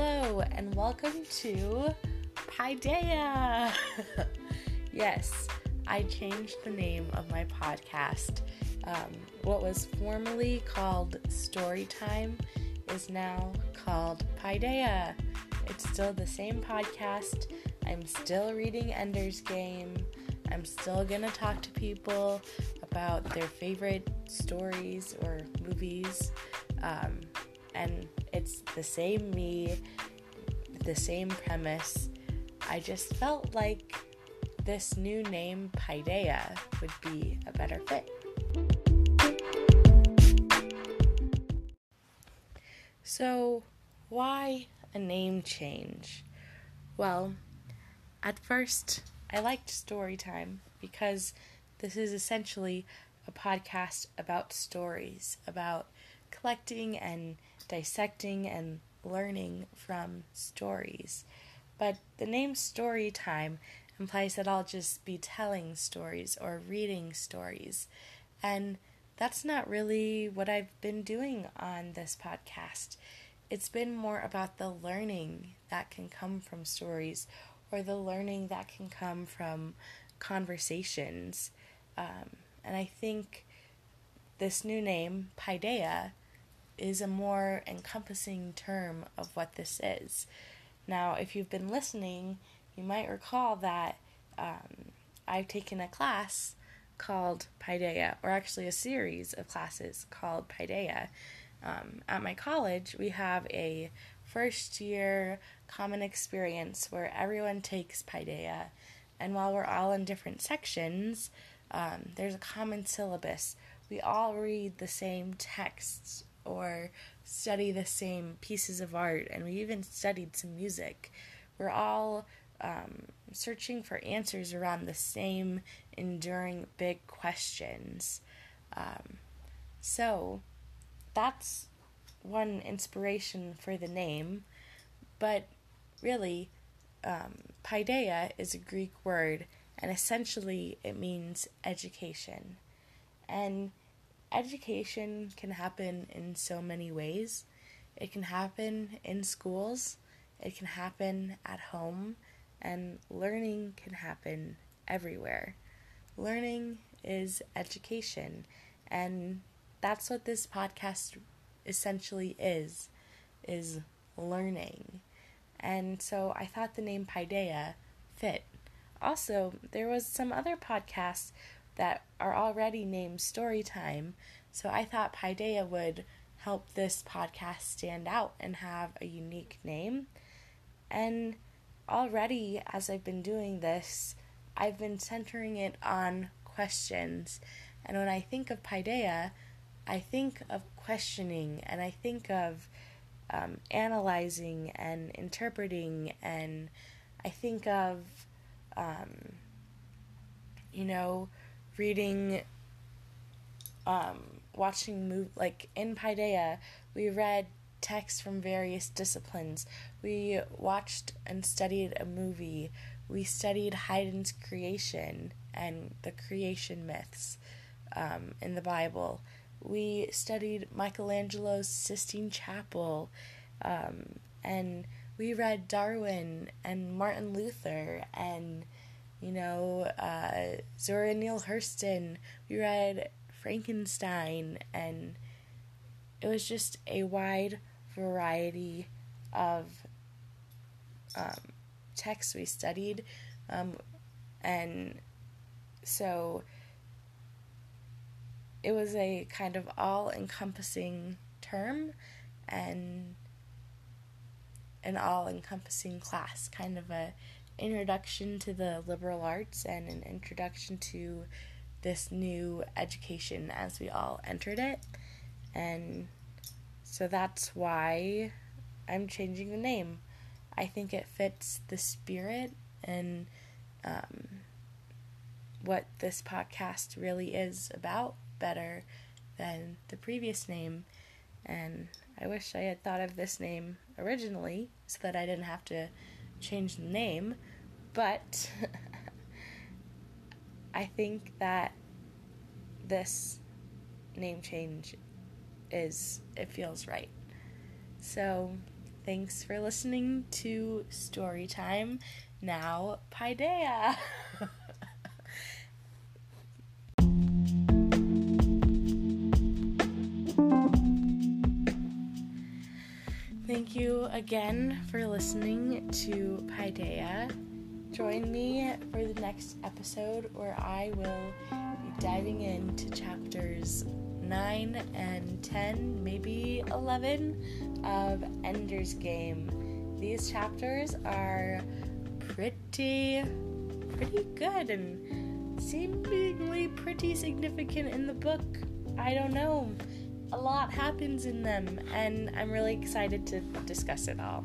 Hello, and welcome to Paideia. yes, I changed the name of my podcast. Um, what was formerly called Storytime is now called Paideia. It's still the same podcast. I'm still reading Ender's Game. I'm still gonna talk to people about their favorite stories or movies. Um, and it's the same me, the same premise. I just felt like this new name, Paideia, would be a better fit. So, why a name change? Well, at first, I liked Storytime because this is essentially a podcast about stories, about collecting and dissecting and learning from stories. But the name story time implies that I'll just be telling stories or reading stories. And that's not really what I've been doing on this podcast. It's been more about the learning that can come from stories or the learning that can come from conversations. Um, and I think this new name, Paideia, is a more encompassing term of what this is. Now, if you've been listening, you might recall that um, I've taken a class called Paideia, or actually a series of classes called Paideia. Um, at my college, we have a first year common experience where everyone takes Paideia, and while we're all in different sections, um, there's a common syllabus. We all read the same texts or study the same pieces of art, and we even studied some music. We're all um, searching for answers around the same enduring big questions. Um, so that's one inspiration for the name, but really, um, paideia is a Greek word, and essentially it means education. And education can happen in so many ways. It can happen in schools, it can happen at home, and learning can happen everywhere. Learning is education, and that's what this podcast essentially is is learning. And so I thought the name Paideia fit. Also, there was some other podcasts that are already named Storytime. So I thought Paideia would help this podcast stand out and have a unique name. And already, as I've been doing this, I've been centering it on questions. And when I think of Paideia, I think of questioning and I think of um, analyzing and interpreting, and I think of, um, you know, reading, um, watching move like in Paideia, we read texts from various disciplines. We watched and studied a movie. We studied Haydn's creation and the creation myths um, in the Bible. We studied Michelangelo's Sistine Chapel, um, and we read Darwin and Martin Luther and you know, uh, Zora Neale Hurston. We read Frankenstein, and it was just a wide variety of um, texts we studied. Um, and so it was a kind of all encompassing term and an all encompassing class, kind of a introduction to the liberal arts and an introduction to this new education as we all entered it. And so that's why I'm changing the name. I think it fits the spirit and um, what this podcast really is about better than the previous name. And I wish I had thought of this name originally so that I didn't have to change the name, but I think that this name change is, it feels right. So, thanks for listening to Storytime. Now, Paideia! Thank you again for listening to Paideia. Join me for the next episode where I will be diving into chapters 9 and 10, maybe 11 of Ender's Game. These chapters are pretty pretty good and seemingly pretty significant in the book. I don't know. A lot happens in them and I'm really excited to discuss it all.